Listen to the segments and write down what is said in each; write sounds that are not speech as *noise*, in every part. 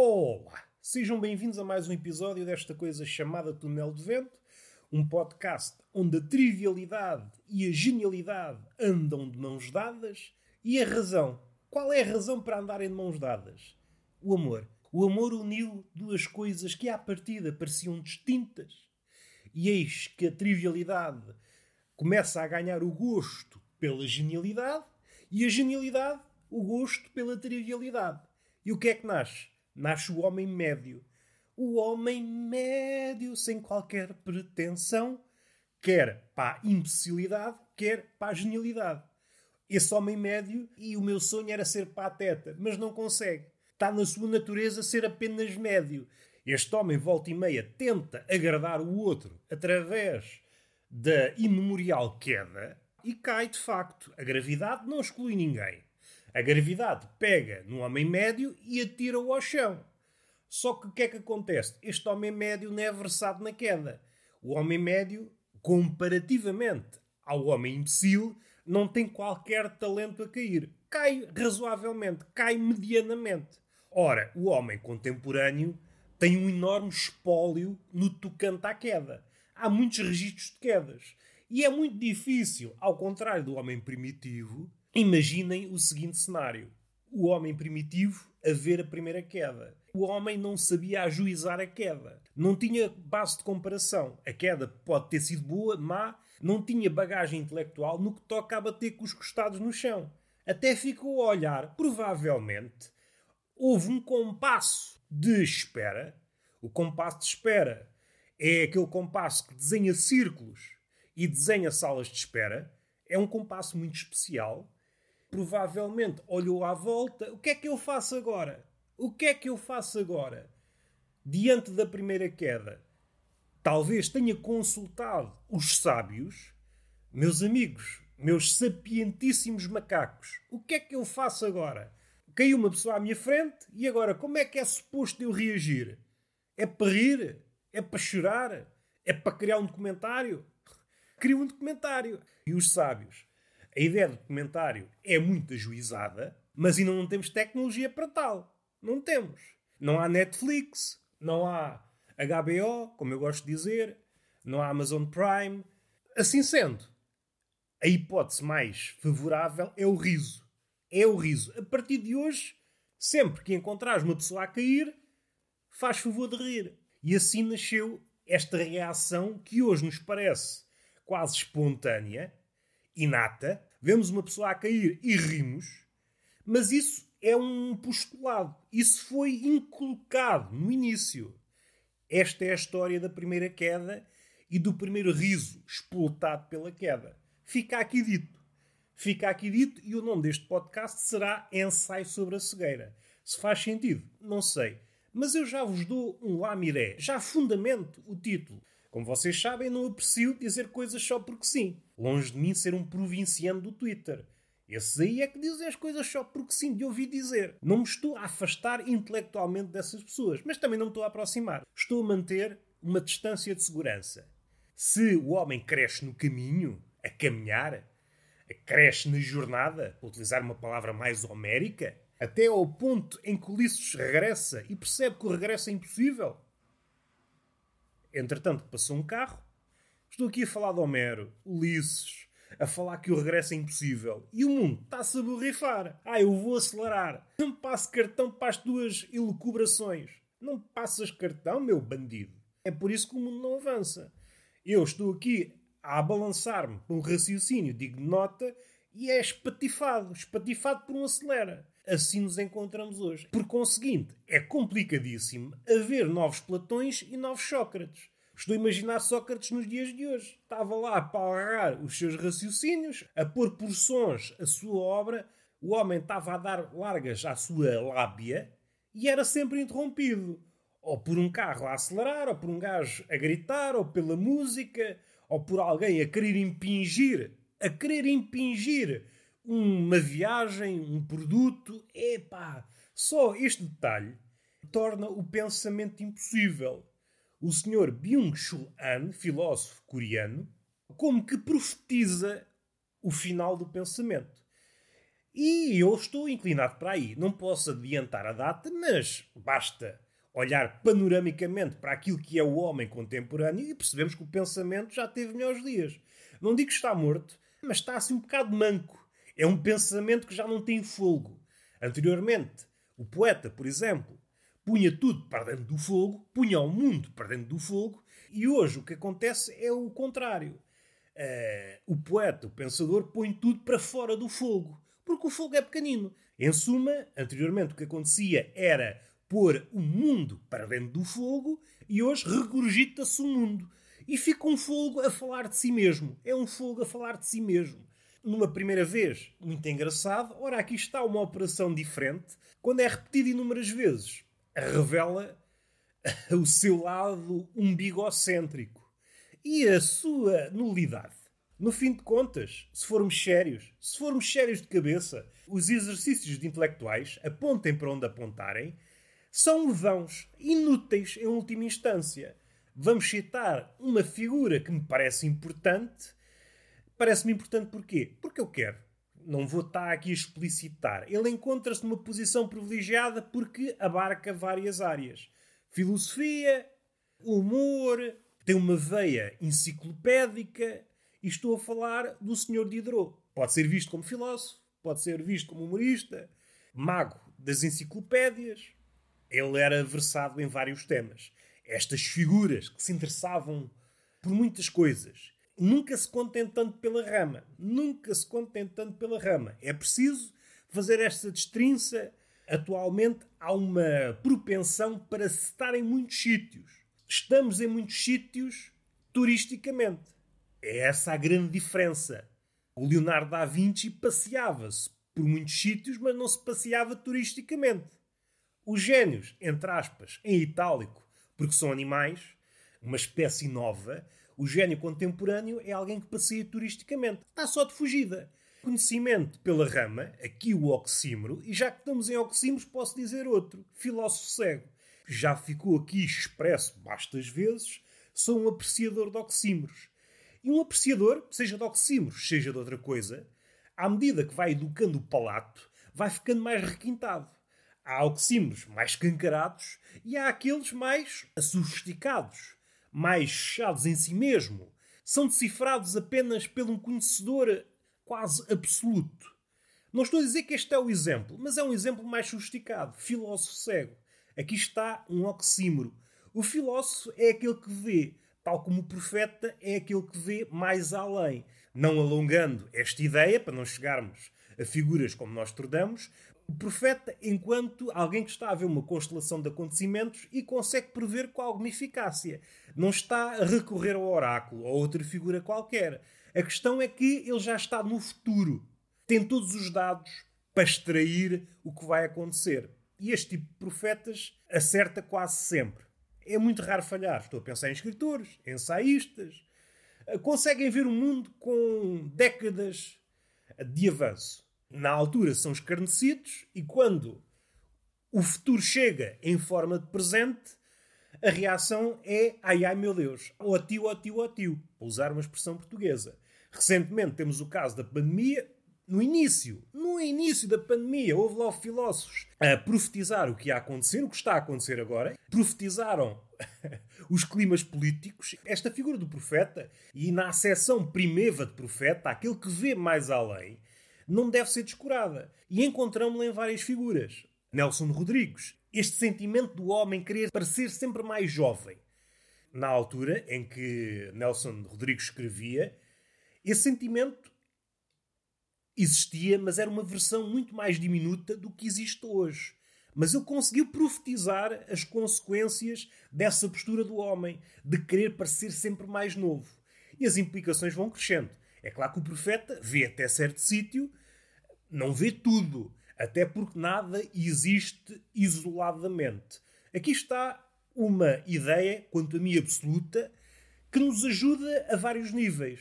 Olá! Sejam bem-vindos a mais um episódio desta coisa chamada Túnel de Vento, um podcast onde a trivialidade e a genialidade andam de mãos dadas e a razão. Qual é a razão para andarem de mãos dadas? O amor. O amor uniu duas coisas que à partida pareciam distintas. E eis que a trivialidade começa a ganhar o gosto pela genialidade e a genialidade o gosto pela trivialidade. E o que é que nasce? Nasce o homem médio. O homem médio, sem qualquer pretensão, quer para a imbecilidade, quer para a genialidade. Esse homem médio, e o meu sonho era ser pateta, mas não consegue. Está na sua natureza ser apenas médio. Este homem, volta e meia, tenta agradar o outro através da imemorial queda e cai de facto. A gravidade não exclui ninguém. A gravidade pega no homem médio e atira-o ao chão. Só que o que é que acontece? Este homem médio não é versado na queda. O homem médio, comparativamente ao homem imbecil, não tem qualquer talento a cair. Cai razoavelmente, cai medianamente. Ora, o homem contemporâneo tem um enorme espólio no tocante à queda. Há muitos registros de quedas. E é muito difícil, ao contrário do homem primitivo, imaginem o seguinte cenário: o homem primitivo a ver a primeira queda. O homem não sabia ajuizar a queda. Não tinha base de comparação. A queda pode ter sido boa, má, não tinha bagagem intelectual no que toca a bater com os costados no chão. Até ficou a olhar, provavelmente, houve um compasso de espera. O compasso de espera é aquele compasso que desenha círculos e desenha salas de espera. É um compasso muito especial. Provavelmente olhou à volta. O que é que eu faço agora? O que é que eu faço agora? Diante da primeira queda, talvez tenha consultado os sábios, meus amigos, meus sapientíssimos macacos. O que é que eu faço agora? Caiu uma pessoa à minha frente e agora como é que é suposto eu reagir? É para rir? É para chorar? É para criar um documentário? *laughs* Cria um documentário. E os sábios? A ideia do documentário é muito ajuizada, mas ainda não temos tecnologia para tal. Não temos. Não há Netflix, não há HBO, como eu gosto de dizer, não há Amazon Prime. Assim sendo, a hipótese mais favorável é o riso. É o riso. A partir de hoje, sempre que encontrares uma pessoa a cair, faz favor de rir. E assim nasceu esta reação que hoje nos parece quase espontânea, inata. Vemos uma pessoa a cair e rimos, mas isso é um postulado. Isso foi inculcado no início. Esta é a história da primeira queda e do primeiro riso expultado pela queda. Fica aqui dito. Fica aqui dito e o nome deste podcast será Ensaio sobre a Cegueira. Se faz sentido, não sei. Mas eu já vos dou um lamiré, já fundamento o título. Como vocês sabem, não aprecio dizer coisas só porque sim. Longe de mim ser um provinciano do Twitter. Esses aí é que dizem as coisas só porque sim, de ouvir dizer. Não me estou a afastar intelectualmente dessas pessoas, mas também não me estou a aproximar. Estou a manter uma distância de segurança. Se o homem cresce no caminho, a caminhar, cresce na jornada, para utilizar uma palavra mais homérica, até ao ponto em que Ulisses regressa e percebe que o regresso é impossível. Entretanto, passou um carro. Estou aqui a falar de Homero, Ulisses, a falar que o regresso é impossível. E o mundo está-se a borrifar. Ah, eu vou acelerar. Não passe cartão para as tuas elucubrações. Não passas cartão, meu bandido. É por isso que o mundo não avança. Eu estou aqui a balançar-me por um raciocínio digno de nota e é espatifado. Espatifado por um acelera. Assim nos encontramos hoje. Por conseguinte, é complicadíssimo haver novos Platões e novos Sócrates. Estou a imaginar Sócrates nos dias de hoje. Estava lá a parar os seus raciocínios, a pôr por sons a sua obra. O homem estava a dar largas à sua lábia e era sempre interrompido. Ou por um carro a acelerar, ou por um gajo a gritar, ou pela música, ou por alguém a querer impingir, a querer impingir uma viagem, um produto. Epá, só este detalhe torna o pensamento impossível o Sr. Byung-Chul An, filósofo coreano, como que profetiza o final do pensamento. E eu estou inclinado para aí. Não posso adiantar a data, mas basta olhar panoramicamente para aquilo que é o homem contemporâneo e percebemos que o pensamento já teve melhores dias. Não digo que está morto, mas está assim um bocado manco. É um pensamento que já não tem fogo. Anteriormente, o poeta, por exemplo, punha tudo para dentro do fogo, punha o mundo para dentro do fogo, e hoje o que acontece é o contrário. Uh, o poeta, o pensador, põe tudo para fora do fogo, porque o fogo é pequenino. Em suma, anteriormente o que acontecia era pôr o mundo para dentro do fogo e hoje regurgita-se o mundo. E fica um fogo a falar de si mesmo. É um fogo a falar de si mesmo. Numa primeira vez, muito engraçado. Ora, aqui está uma operação diferente. Quando é repetida inúmeras vezes, revela o seu lado umbigocêntrico e a sua nulidade. No fim de contas, se formos sérios, se formos sérios de cabeça, os exercícios de intelectuais, apontem para onde apontarem, são vãos, inúteis em última instância. Vamos citar uma figura que me parece importante. Parece-me importante porquê? Porque eu quero. Não vou estar aqui a explicitar. Ele encontra-se numa posição privilegiada porque abarca várias áreas. Filosofia, humor, tem uma veia enciclopédica e estou a falar do Sr. Diderot. Pode ser visto como filósofo, pode ser visto como humorista, mago das enciclopédias. Ele era versado em vários temas. Estas figuras que se interessavam por muitas coisas, nunca se contentando pela rama. Nunca se contentando pela rama. É preciso fazer esta destrinça. Atualmente há uma propensão para se estar em muitos sítios. Estamos em muitos sítios turisticamente. É essa a grande diferença. O Leonardo da Vinci passeava-se por muitos sítios, mas não se passeava turisticamente. Os gênios, entre aspas, em itálico, porque são animais, uma espécie nova, o gênio contemporâneo é alguém que passeia turisticamente. Está só de fugida. Conhecimento pela rama, aqui o oxímoro, e já que estamos em oxímoros, posso dizer outro: filósofo cego. Já ficou aqui expresso bastas vezes, sou um apreciador de oxímoros. E um apreciador, seja de oxímoros, seja de outra coisa, à medida que vai educando o palato, vai ficando mais requintado há oxímoros mais escancarados e há aqueles mais sofisticados, mais fechados em si mesmo. São decifrados apenas pelo um conhecedor quase absoluto. Não estou a dizer que este é o exemplo, mas é um exemplo mais sofisticado. Filósofo cego. Aqui está um oxímoro. O filósofo é aquele que vê, tal como o profeta é aquele que vê mais além. Não alongando esta ideia, para não chegarmos a figuras como nós tornamos, o profeta enquanto alguém que está a ver uma constelação de acontecimentos e consegue prever com alguma eficácia. Não está a recorrer ao oráculo ou outra figura qualquer. A questão é que ele já está no futuro. Tem todos os dados para extrair o que vai acontecer. E este tipo de profetas acerta quase sempre. É muito raro falhar. Estou a pensar em escritores, ensaístas. Conseguem ver o mundo com décadas de avanço na altura são escarnecidos e quando o futuro chega em forma de presente, a reação é ai ai meu Deus, ó tio, ó tio, ó tio, para usar uma expressão portuguesa. Recentemente temos o caso da pandemia. No início, no início da pandemia, houve lá filósofos a profetizar o que ia acontecer, o que está a acontecer agora. Profetizaram *laughs* os climas políticos. Esta figura do profeta, e na acessão primeva de profeta, aquele que vê mais além, não deve ser descurada. E encontramos-la em várias figuras. Nelson Rodrigues, este sentimento do homem querer parecer sempre mais jovem. Na altura em que Nelson Rodrigues escrevia, esse sentimento existia, mas era uma versão muito mais diminuta do que existe hoje. Mas ele conseguiu profetizar as consequências dessa postura do homem, de querer parecer sempre mais novo. E as implicações vão crescendo. É claro que o profeta vê até certo sítio, não vê tudo, até porque nada existe isoladamente. Aqui está uma ideia, quanto a mim absoluta, que nos ajuda a vários níveis.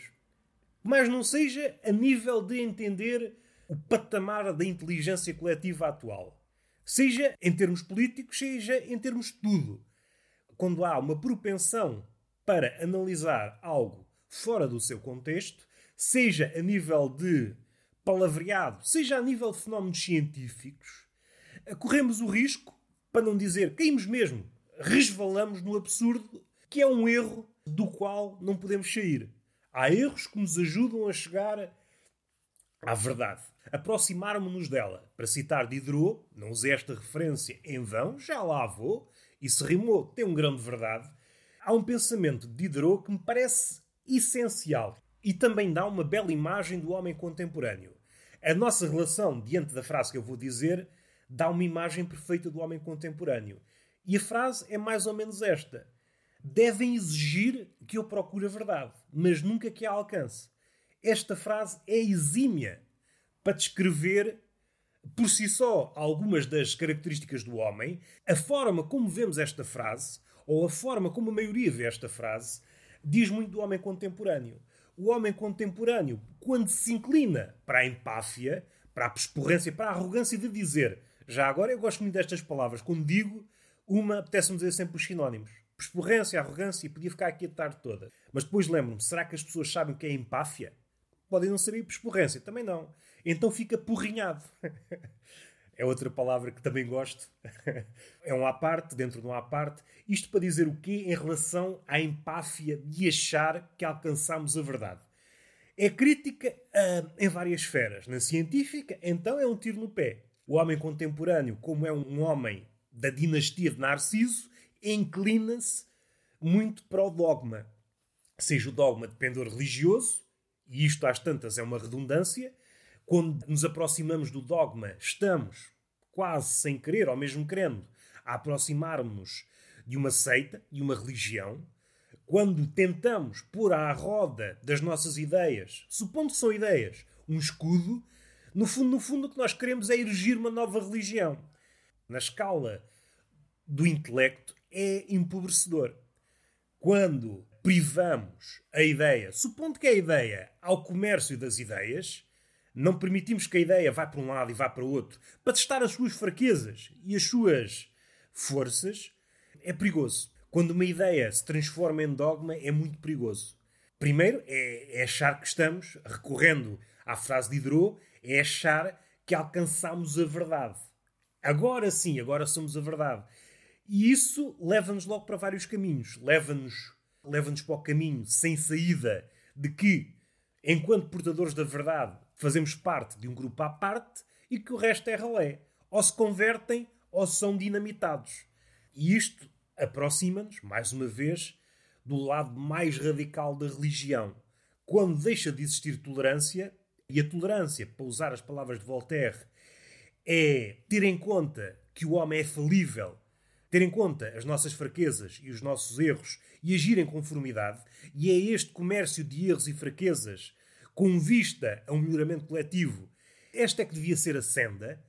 Mas não seja a nível de entender o patamar da inteligência coletiva atual. Seja em termos políticos, seja em termos de tudo. Quando há uma propensão para analisar algo fora do seu contexto, seja a nível de palavreado, seja a nível de fenómenos científicos, corremos o risco, para não dizer caímos mesmo resvalamos no absurdo, que é um erro do qual não podemos sair. Há erros que nos ajudam a chegar à verdade. Aproximarmos-nos dela. Para citar Diderot, não usei esta referência em vão, já lá vou, e se rimou, tem um grão de verdade. Há um pensamento de Diderot que me parece essencial e também dá uma bela imagem do homem contemporâneo. A nossa relação, diante da frase que eu vou dizer, dá uma imagem perfeita do homem contemporâneo. E a frase é mais ou menos esta: Devem exigir que eu procure a verdade, mas nunca que a alcance. Esta frase é exímia para descrever por si só algumas das características do homem, a forma como vemos esta frase, ou a forma como a maioria vê esta frase, diz muito do homem contemporâneo. O homem contemporâneo, quando se inclina para a empáfia, para a pesporrência, para a arrogância de dizer, já agora eu gosto muito destas palavras, quando digo, uma apetece-me dizer sempre os sinónimos. Pesporrência, arrogância, e podia ficar aqui a tarde toda. Mas depois lembro-me, será que as pessoas sabem o que é empáfia? Podem não saber pesporrência, também não. Então fica porrinhado. *laughs* é outra palavra que também gosto. *laughs* é um à parte, dentro de um à parte. Isto para dizer o quê em relação à empáfia de achar que alcançamos a verdade? É crítica uh, em várias esferas. Na científica, então, é um tiro no pé. O homem contemporâneo, como é um homem da dinastia de Narciso, inclina-se muito para o dogma. Seja o dogma de pendor religioso, e isto às tantas é uma redundância, quando nos aproximamos do dogma, estamos quase sem querer, ou mesmo querendo, a aproximar-nos de uma seita, de uma religião. Quando tentamos pôr à roda das nossas ideias, supondo que são ideias, um escudo, no fundo, no fundo, o que nós queremos é erigir uma nova religião. Na escala do intelecto, é empobrecedor. Quando privamos a ideia, supondo que a ideia ao comércio das ideias, não permitimos que a ideia vá para um lado e vá para o outro para testar as suas fraquezas e as suas forças. É perigoso. Quando uma ideia se transforma em dogma, é muito perigoso. Primeiro, é, é achar que estamos, recorrendo à frase de Diderot, é achar que alcançamos a verdade. Agora sim, agora somos a verdade. E isso leva-nos logo para vários caminhos. Leva-nos leva para o caminho sem saída de que, enquanto portadores da verdade, fazemos parte de um grupo à parte e que o resto é ralé. Ou se convertem ou são dinamitados. E isto aproxima-nos, mais uma vez, do lado mais radical da religião. Quando deixa de existir tolerância, e a tolerância, para usar as palavras de Voltaire, é ter em conta que o homem é falível, ter em conta as nossas fraquezas e os nossos erros e agir em conformidade, e é este comércio de erros e fraquezas com vista a um melhoramento coletivo, esta é que devia ser a senda.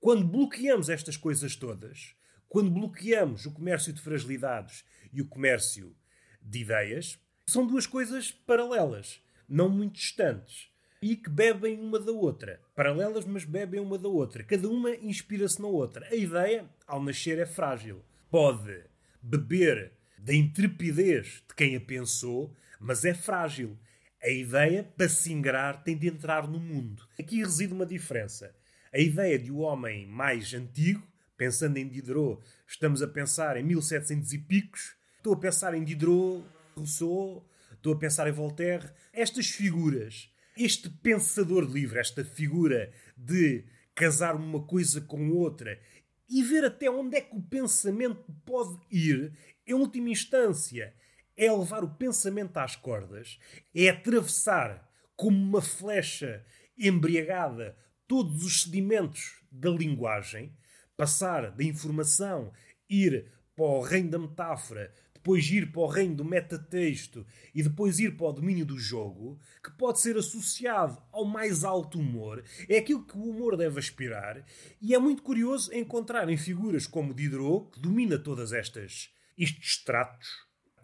Quando bloqueamos estas coisas todas, quando bloqueamos o comércio de fragilidades e o comércio de ideias, são duas coisas paralelas, não muito distantes, e que bebem uma da outra. Paralelas, mas bebem uma da outra. Cada uma inspira-se na outra. A ideia, ao nascer, é frágil. Pode beber da intrepidez de quem a pensou, mas é frágil. A ideia, para se ingrar, tem de entrar no mundo. Aqui reside uma diferença. A ideia de o um homem mais antigo, pensando em Diderot, estamos a pensar em 1700 e picos, estou a pensar em Diderot, Rousseau, estou a pensar em Voltaire. Estas figuras, este pensador livre, esta figura de casar uma coisa com outra e ver até onde é que o pensamento pode ir, em última instância, é levar o pensamento às cordas, é atravessar como uma flecha embriagada todos os sedimentos da linguagem, passar da informação, ir para o reino da metáfora, depois ir para o reino do metatexto e depois ir para o domínio do jogo, que pode ser associado ao mais alto humor, é aquilo que o humor deve aspirar, e é muito curioso encontrar em figuras como Diderot, que domina todas estas estes estratos,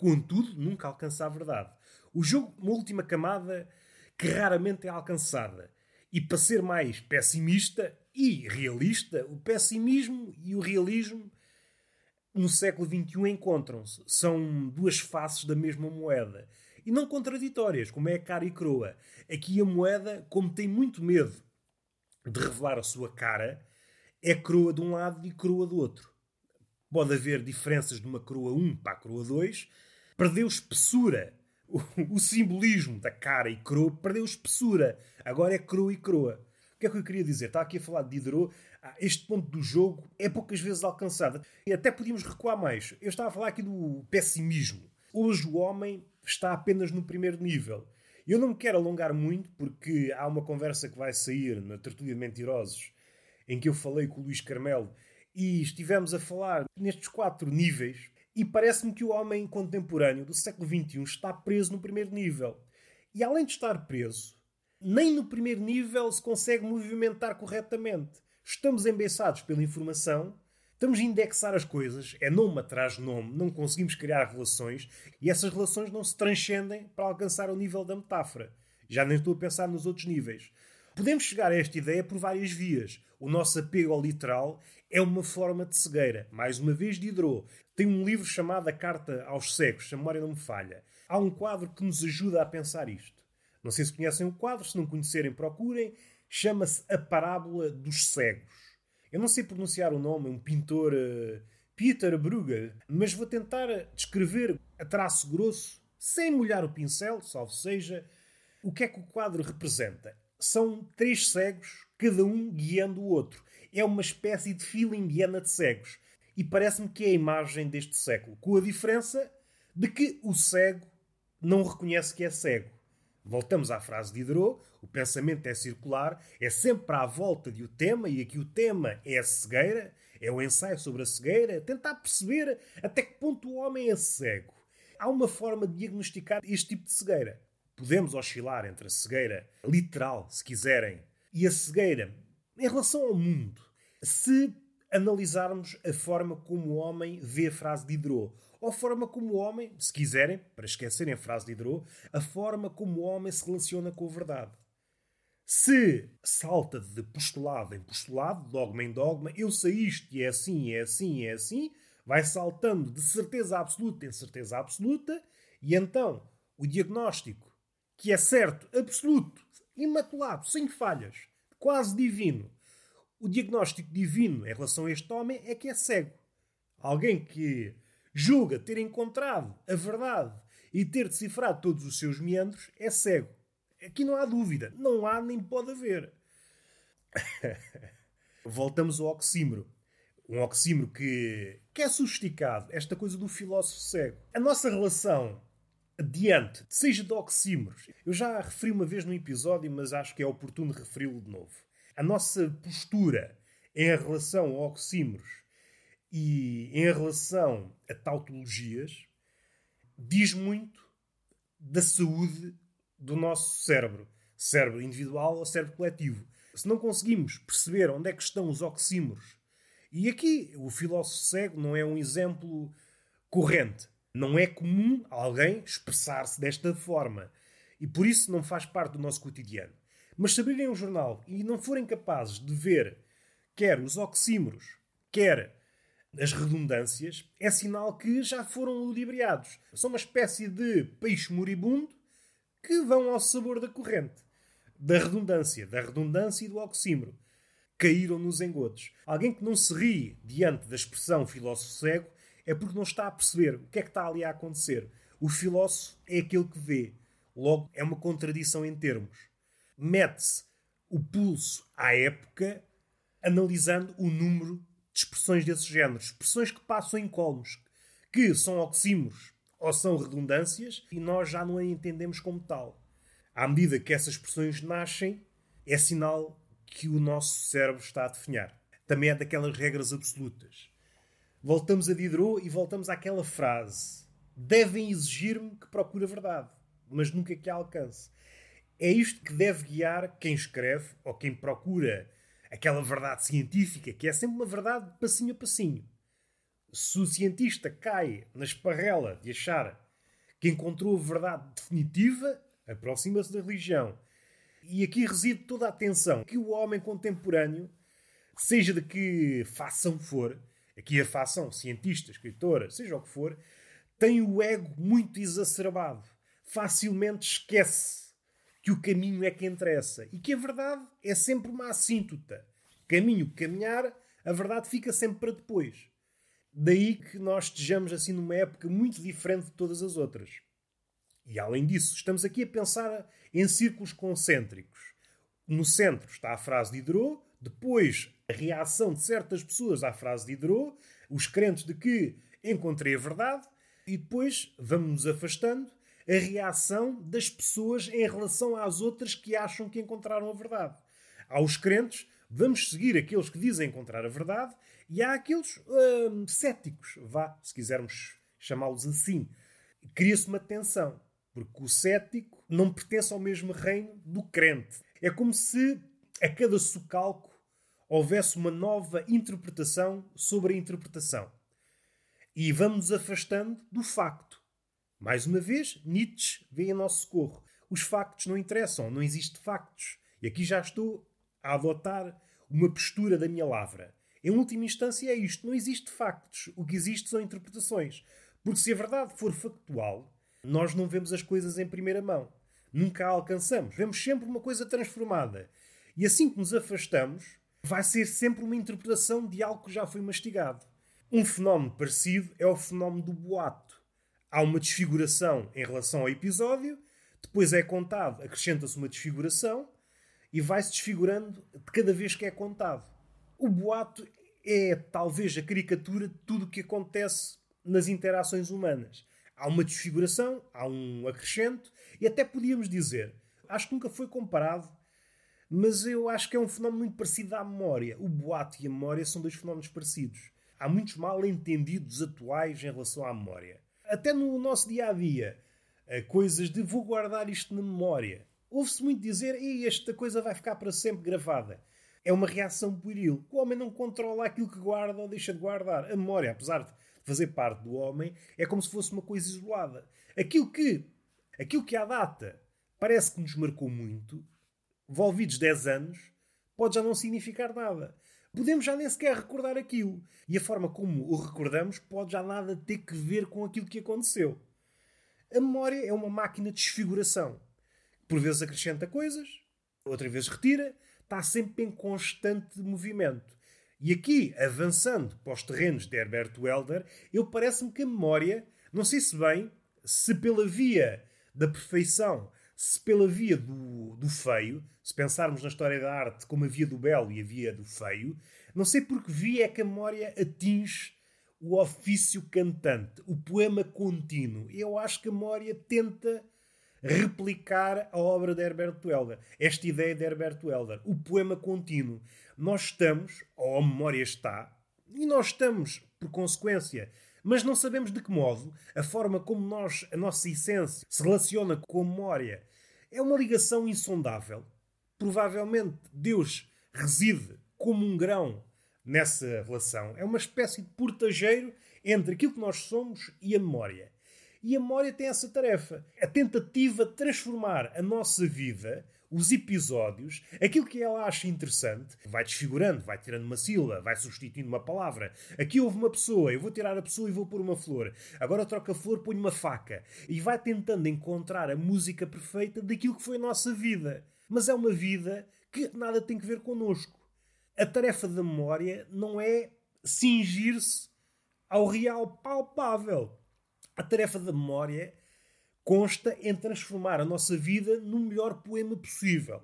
Contudo, nunca alcança a verdade. O jogo, uma última camada que raramente é alcançada. E para ser mais pessimista e realista, o pessimismo e o realismo no século XXI encontram-se. São duas faces da mesma moeda. E não contraditórias, como é cara e croa. Aqui a moeda, como tem muito medo de revelar a sua cara, é croa de um lado e croa do outro. pode haver diferenças de uma coroa 1 para a coroa 2, perdeu espessura. O, o simbolismo da cara e coroa perdeu espessura. Agora é coroa e coroa. O que é que eu queria dizer? Estava aqui a falar de Diderot. Ah, este ponto do jogo é poucas vezes alcançado. E até podíamos recuar mais. Eu estava a falar aqui do pessimismo. Hoje o homem está apenas no primeiro nível. Eu não me quero alongar muito porque há uma conversa que vai sair na Tertulia de Mentirosos em que eu falei com o Luís Carmelo e estivemos a falar nestes quatro níveis e parece-me que o homem contemporâneo do século XXI está preso no primeiro nível. E além de estar preso, nem no primeiro nível se consegue movimentar corretamente. Estamos embeçados pela informação Estamos a indexar as coisas, é nome atrás de nome, não conseguimos criar relações e essas relações não se transcendem para alcançar o nível da metáfora. Já nem estou a pensar nos outros níveis. Podemos chegar a esta ideia por várias vias. O nosso apego ao literal é uma forma de cegueira. Mais uma vez, Diderot tem um livro chamado A Carta aos Cegos, se a memória não me falha. Há um quadro que nos ajuda a pensar isto. Não sei se conhecem o quadro, se não conhecerem, procurem. Chama-se A Parábola dos Cegos. Eu não sei pronunciar o nome, é um pintor uh, Peter Bruegel, mas vou tentar descrever a traço grosso, sem molhar o pincel, salvo seja, o que é que o quadro representa. São três cegos, cada um guiando o outro. É uma espécie de fila indiana de cegos. E parece-me que é a imagem deste século, com a diferença de que o cego não reconhece que é cego. Voltamos à frase de Diderot: o pensamento é circular, é sempre à volta de o tema, e aqui o tema é a cegueira, é o ensaio sobre a cegueira, tentar perceber até que ponto o homem é cego. Há uma forma de diagnosticar este tipo de cegueira. Podemos oscilar entre a cegueira literal, se quiserem, e a cegueira em relação ao mundo. Se analisarmos a forma como o homem vê a frase de Diderot ou a forma como o homem, se quiserem, para esquecerem a frase de Diderot, a forma como o homem se relaciona com a verdade. Se salta de postulado em postulado, dogma em dogma, eu sei isto e é assim, é assim, é assim, vai saltando de certeza absoluta em certeza absoluta, e então o diagnóstico, que é certo, absoluto, imaculado, sem falhas, quase divino, o diagnóstico divino em relação a este homem é que é cego. Alguém que julga ter encontrado a verdade e ter decifrado todos os seus meandros, é cego. Aqui não há dúvida. Não há nem pode haver. *laughs* Voltamos ao oxímoro. Um oxímoro que, que é sofisticado. Esta coisa do filósofo cego. A nossa relação diante, seja de oxímoros. Eu já referi uma vez no episódio, mas acho que é oportuno referi-lo de novo. A nossa postura em relação a oxímoros e em relação a tautologias, diz muito da saúde do nosso cérebro, cérebro individual ou cérebro coletivo. Se não conseguimos perceber onde é que estão os oxímoros, e aqui o filósofo cego não é um exemplo corrente. Não é comum alguém expressar-se desta forma. E por isso não faz parte do nosso cotidiano. Mas se abrirem um jornal e não forem capazes de ver quer os oxímoros, quer as redundâncias, é sinal que já foram ludibriados. São uma espécie de peixe moribundo que vão ao sabor da corrente. Da redundância, da redundância e do oxímoro. Caíram nos engodos. Alguém que não se ri diante da expressão filósofo cego é porque não está a perceber o que é que está ali a acontecer. O filósofo é aquele que vê. Logo, é uma contradição em termos. Mete-se o pulso à época analisando o número expressões desses géneros, expressões que passam em colmos, que são oxímoros ou são redundâncias e nós já não a entendemos como tal. À medida que essas expressões nascem, é sinal que o nosso cérebro está a definhar. Também é daquelas regras absolutas. Voltamos a Diderot e voltamos àquela frase: devem exigir-me que procure a verdade, mas nunca que a alcance. É isto que deve guiar quem escreve ou quem procura aquela verdade científica que é sempre uma verdade passinho a passinho. Se o cientista cai na esparrela de achar que encontrou a verdade definitiva, aproxima-se da religião. E aqui reside toda a atenção que o homem contemporâneo, seja de que fação for, aqui a fação, cientista, escritora, seja o que for, tem o ego muito exacerbado. Facilmente esquece que o caminho é que interessa e que a verdade é sempre uma assíntota. Caminho que caminhar, a verdade fica sempre para depois. Daí que nós estejamos assim numa época muito diferente de todas as outras. E além disso, estamos aqui a pensar em círculos concêntricos. No centro está a frase de Diderot, depois a reação de certas pessoas à frase de Diderot, os crentes de que encontrei a verdade, e depois vamos nos afastando a reação das pessoas em relação às outras que acham que encontraram a verdade. Há os crentes, vamos seguir aqueles que dizem encontrar a verdade, e há aqueles hum, céticos, vá, se quisermos chamá-los assim. Cria-se uma tensão, porque o cético não pertence ao mesmo reino do crente. É como se a cada socalco houvesse uma nova interpretação sobre a interpretação. E vamos afastando do facto. Mais uma vez, Nietzsche vem a nosso socorro. Os factos não interessam, não existem factos. E aqui já estou a adotar uma postura da minha lavra. Em última instância é isto, não existe factos. O que existe são interpretações. Porque se a verdade for factual, nós não vemos as coisas em primeira mão. Nunca a alcançamos. Vemos sempre uma coisa transformada. E assim que nos afastamos, vai ser sempre uma interpretação de algo que já foi mastigado. Um fenómeno parecido é o fenómeno do boato. Há uma desfiguração em relação ao episódio, depois é contado, acrescenta-se uma desfiguração e vai-se desfigurando de cada vez que é contado. O boato é talvez a caricatura de tudo o que acontece nas interações humanas. Há uma desfiguração, há um acrescento, e até podíamos dizer, acho que nunca foi comparado, mas eu acho que é um fenómeno muito parecido à memória. O boato e a memória são dois fenómenos parecidos há muitos mal-entendidos atuais em relação à memória. Até no nosso dia a dia, coisas de vou guardar isto na memória. Ouve-se muito dizer, e esta coisa vai ficar para sempre gravada. É uma reação pueril. O homem não controla aquilo que guarda ou deixa de guardar. A memória, apesar de fazer parte do homem, é como se fosse uma coisa isolada. Aquilo que, aquilo que à data parece que nos marcou muito, envolvidos 10 anos, pode já não significar nada podemos já nem sequer recordar aquilo. E a forma como o recordamos pode já nada ter que ver com aquilo que aconteceu. A memória é uma máquina de desfiguração. Por vezes acrescenta coisas, outra vez retira, está sempre em constante movimento. E aqui, avançando para os terrenos de Herbert Welder, eu parece-me que a memória, não sei se bem, se pela via da perfeição se pela via do, do feio, se pensarmos na história da arte como a via do belo e a via do feio, não sei por que via é que a memória atinge o ofício cantante, o poema contínuo. Eu acho que a memória tenta replicar a obra de Herbert Welder. Esta ideia de Herbert Welder, o poema contínuo. Nós estamos, ou a memória está, e nós estamos, por consequência, mas não sabemos de que modo a forma como nós, a nossa essência se relaciona com a memória é uma ligação insondável. Provavelmente Deus reside como um grão nessa relação. É uma espécie de portageiro entre aquilo que nós somos e a memória. E a memória tem essa tarefa, a tentativa de transformar a nossa vida os episódios, aquilo que ela acha interessante, vai desfigurando, vai tirando uma sílaba, vai substituindo uma palavra. Aqui houve uma pessoa, eu vou tirar a pessoa e vou pôr uma flor. Agora troca a flor, põe uma faca. E vai tentando encontrar a música perfeita daquilo que foi a nossa vida. Mas é uma vida que nada tem que ver connosco. A tarefa da memória não é cingir-se ao real palpável. A tarefa da memória consta em transformar a nossa vida no melhor poema possível.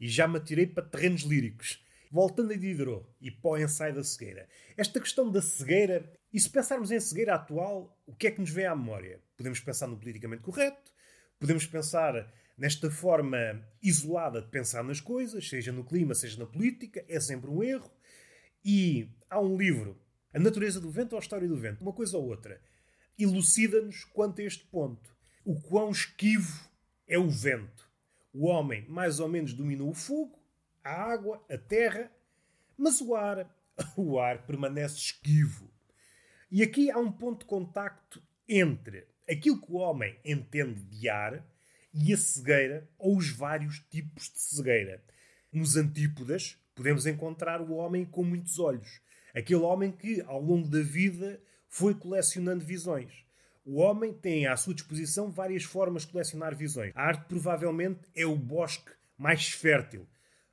E já me atirei para terrenos líricos. Voltando a Diderot e para o ensaio da cegueira. Esta questão da cegueira, e se pensarmos em cegueira atual, o que é que nos vem à memória? Podemos pensar no politicamente correto, podemos pensar nesta forma isolada de pensar nas coisas, seja no clima, seja na política, é sempre um erro. E há um livro, A Natureza do Vento ou a História do Vento, uma coisa ou outra, elucida-nos quanto a este ponto o quão esquivo é o vento. O homem mais ou menos dominou o fogo, a água, a terra, mas o ar, *laughs* o ar permanece esquivo. E aqui há um ponto de contacto entre aquilo que o homem entende de ar e a cegueira ou os vários tipos de cegueira. Nos antípodas podemos encontrar o homem com muitos olhos, aquele homem que ao longo da vida foi colecionando visões. O homem tem à sua disposição várias formas de colecionar visões. A arte provavelmente é o bosque mais fértil.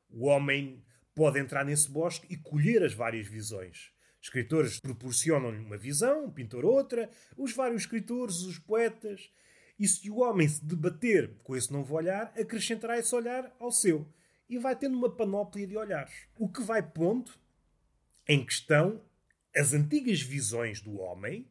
O homem pode entrar nesse bosque e colher as várias visões. Escritores proporcionam-lhe uma visão, um pintor outra, os vários escritores, os poetas. E se o homem se debater com esse novo olhar, acrescentará esse olhar ao seu. E vai tendo uma panóplia de olhares. O que vai pondo em questão as antigas visões do homem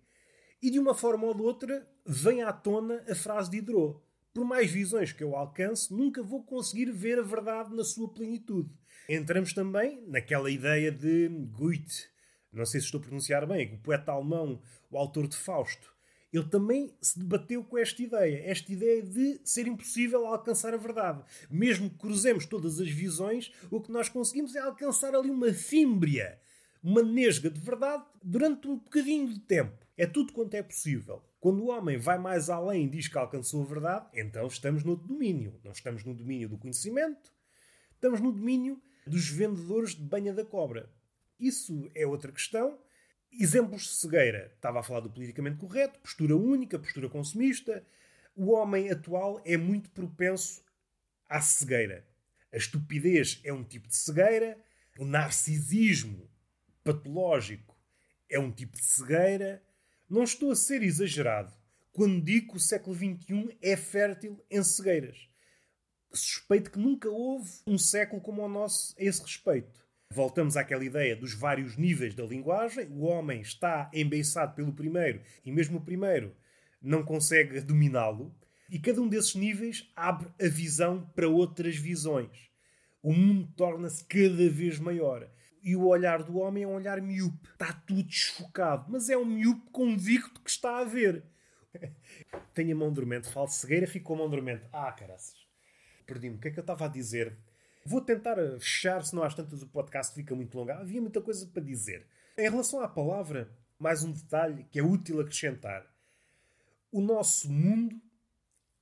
e, de uma forma ou de outra, vem à tona a frase de Diderot. Por mais visões que eu alcance, nunca vou conseguir ver a verdade na sua plenitude. Entramos também naquela ideia de Goethe, não sei se estou a pronunciar bem, o poeta alemão, o autor de Fausto, ele também se debateu com esta ideia, esta ideia de ser impossível alcançar a verdade. Mesmo que cruzemos todas as visões, o que nós conseguimos é alcançar ali uma fímbria, uma nesga de verdade durante um bocadinho de tempo. É tudo quanto é possível. Quando o homem vai mais além e diz que alcançou a verdade, então estamos no domínio. Não estamos no domínio do conhecimento, estamos no domínio dos vendedores de banha da cobra. Isso é outra questão. Exemplos de cegueira. Estava a falar do politicamente correto, postura única, postura consumista. O homem atual é muito propenso à cegueira. A estupidez é um tipo de cegueira. O narcisismo patológico é um tipo de cegueira. Não estou a ser exagerado quando digo que o século XXI é fértil em cegueiras. Suspeito que nunca houve um século como o nosso a esse respeito. Voltamos àquela ideia dos vários níveis da linguagem. O homem está embeiçado pelo primeiro e mesmo o primeiro não consegue dominá-lo. E cada um desses níveis abre a visão para outras visões. O mundo torna-se cada vez maior. E o olhar do homem é um olhar miúpe. Está tudo desfocado. Mas é um miúpe convicto que está a ver. *laughs* Tenho a mão dormente, falo cegueira, fico com a mão dormente. Ah, caraças. Perdi-me. O que é que eu estava a dizer? Vou tentar fechar, senão às tantas o podcast fica muito longo. Havia muita coisa para dizer. Em relação à palavra, mais um detalhe que é útil acrescentar. O nosso mundo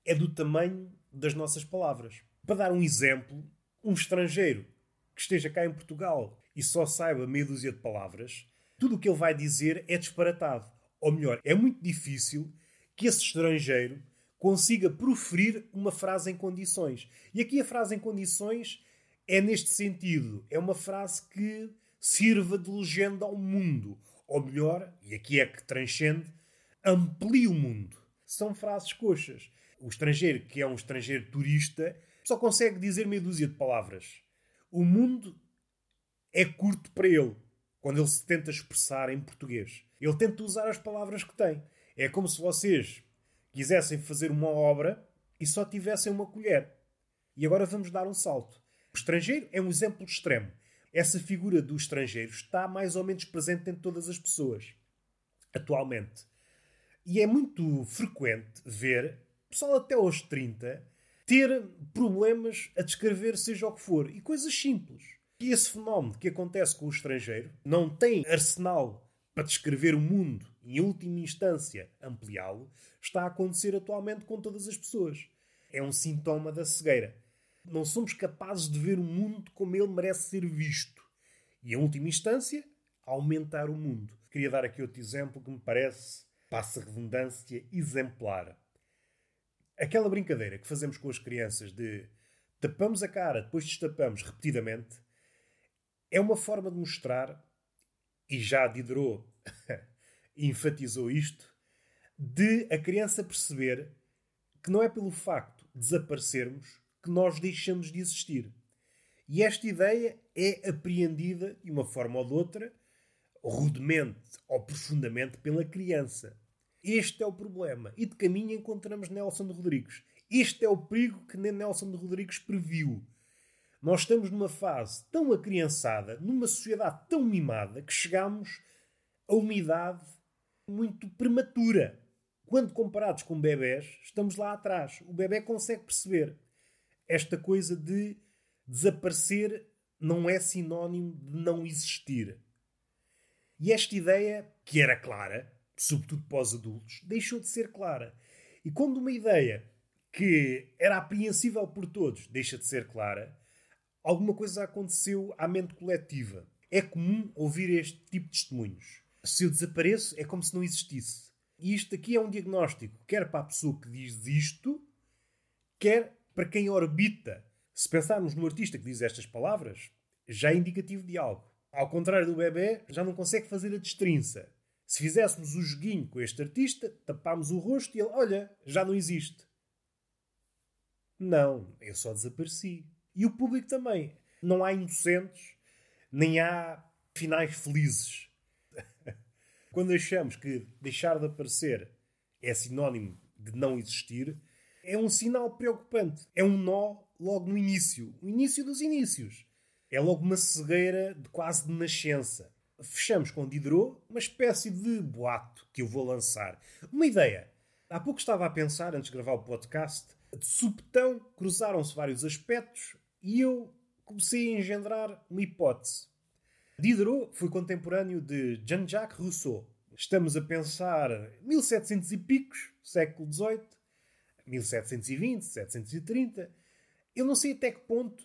é do tamanho das nossas palavras. Para dar um exemplo, um estrangeiro que esteja cá em Portugal e só saiba meia dúzia de palavras, tudo o que ele vai dizer é disparatado. Ou melhor, é muito difícil que esse estrangeiro consiga proferir uma frase em condições. E aqui a frase em condições é neste sentido. É uma frase que sirva de legenda ao mundo. Ou melhor, e aqui é que transcende, amplie o mundo. São frases coxas. O estrangeiro, que é um estrangeiro turista, só consegue dizer meia dúzia de palavras. O mundo é curto para ele quando ele se tenta expressar em português. Ele tenta usar as palavras que tem. É como se vocês quisessem fazer uma obra e só tivessem uma colher. E agora vamos dar um salto. O estrangeiro é um exemplo extremo. Essa figura do estrangeiro está mais ou menos presente em todas as pessoas, atualmente. E é muito frequente ver, pessoal até aos 30, ter problemas a descrever seja o que for. E coisas simples. E esse fenómeno que acontece com o estrangeiro não tem arsenal para descrever o mundo e, em última instância, ampliá-lo, está a acontecer atualmente com todas as pessoas. É um sintoma da cegueira não somos capazes de ver o mundo como ele merece ser visto. E, em última instância, aumentar o mundo. Queria dar aqui outro exemplo que me parece, passa redundância, exemplar. Aquela brincadeira que fazemos com as crianças de tapamos a cara, depois destapamos repetidamente, é uma forma de mostrar, e já Diderot *laughs* enfatizou isto, de a criança perceber que não é pelo facto de desaparecermos que nós deixamos de existir. E esta ideia é apreendida de uma forma ou de outra, rudemente ou profundamente, pela criança. Este é o problema. E de caminho encontramos Nelson Rodrigues. Este é o perigo que Nelson Rodrigues previu. Nós estamos numa fase tão acriançada, numa sociedade tão mimada, que chegamos a uma idade muito prematura. Quando comparados com bebés, estamos lá atrás. O bebê consegue perceber esta coisa de desaparecer não é sinónimo de não existir. E esta ideia, que era clara, sobretudo para os adultos, deixou de ser clara. E quando uma ideia que era apreensível por todos deixa de ser clara, alguma coisa aconteceu à mente coletiva. É comum ouvir este tipo de testemunhos. Se eu desapareço, é como se não existisse. E isto aqui é um diagnóstico, quer para a pessoa que diz isto, quer para quem orbita. Se pensarmos no artista que diz estas palavras, já é indicativo de algo. ao contrário do bebê, já não consegue fazer a destrinça. Se fizéssemos o joguinho com este artista, tapámos o rosto e ele, olha, já não existe. Não, eu só desapareci. E o público também. Não há inocentes, nem há finais felizes. *laughs* Quando achamos que deixar de aparecer é sinónimo de não existir, é um sinal preocupante. É um nó logo no início. O início dos inícios. É logo uma cegueira de quase de nascença fechamos com Diderot uma espécie de boato que eu vou lançar. Uma ideia. Há pouco estava a pensar, antes de gravar o podcast, de subtão cruzaram-se vários aspectos e eu comecei a engendrar uma hipótese. Diderot foi contemporâneo de Jean-Jacques Rousseau. Estamos a pensar 1700 e picos, século XVIII, 1720, 1730. Eu não sei até que ponto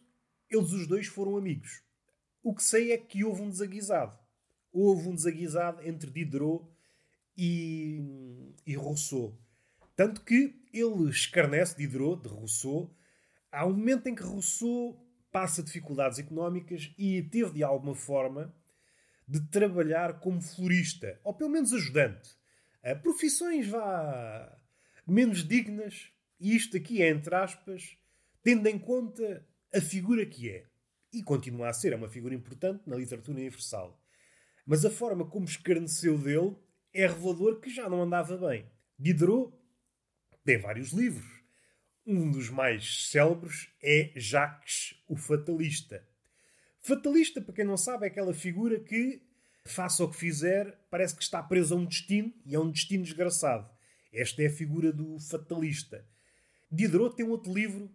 eles os dois foram amigos. O que sei é que houve um desaguisado houve um desaguisado entre Diderot e, e Rousseau. Tanto que ele escarnece Diderot de Rousseau. Há um momento em que Rousseau passa dificuldades económicas e teve de alguma forma de trabalhar como florista, ou pelo menos ajudante. A profissões vá menos dignas, e isto aqui é entre aspas, tendo em conta a figura que é. E continua a ser, é uma figura importante na literatura universal. Mas a forma como escarneceu dele é revelador que já não andava bem. Diderot tem vários livros. Um dos mais célebres é Jacques, o Fatalista. Fatalista, para quem não sabe, é aquela figura que, faça o que fizer, parece que está preso a um destino e é um destino desgraçado. Esta é a figura do fatalista. Diderot tem um outro livro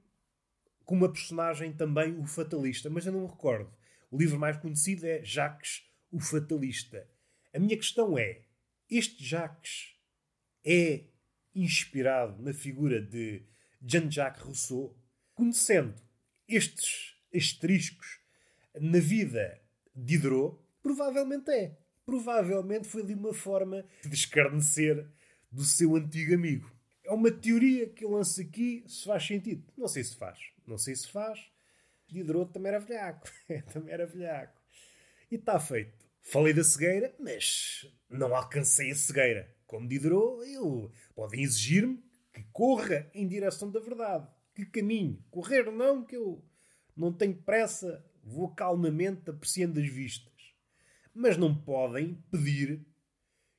com uma personagem também, o fatalista, mas eu não me recordo. O livro mais conhecido é Jacques, o fatalista. A minha questão é: este Jacques é inspirado na figura de Jean-Jacques Rousseau? Conhecendo estes asteriscos na vida de Diderot, provavelmente é. Provavelmente foi de uma forma de escarnecer do seu antigo amigo. É uma teoria que eu lanço aqui, se faz sentido. Não sei se faz. Não sei se faz. Diderot também era velhaco. *laughs* também era velhaco. E está feito. Falei da cegueira, mas não alcancei a cegueira. Como Diderot, eu podem exigir-me que corra em direção da verdade. Que caminho. Correr não, que eu não tenho pressa, vou calmamente apreciando as vistas. Mas não podem pedir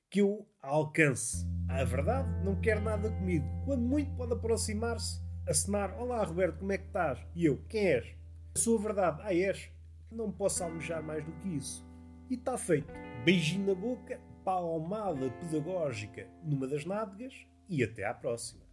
que eu alcance. A verdade não quer nada comigo. Quando muito pode aproximar-se, acenar: Olá Roberto, como é que estás? E eu: Quem és? A verdade. Ah, és? Não posso almejar mais do que isso. E está feito. Beijinho na boca, palmada pedagógica numa das nádegas e até à próxima.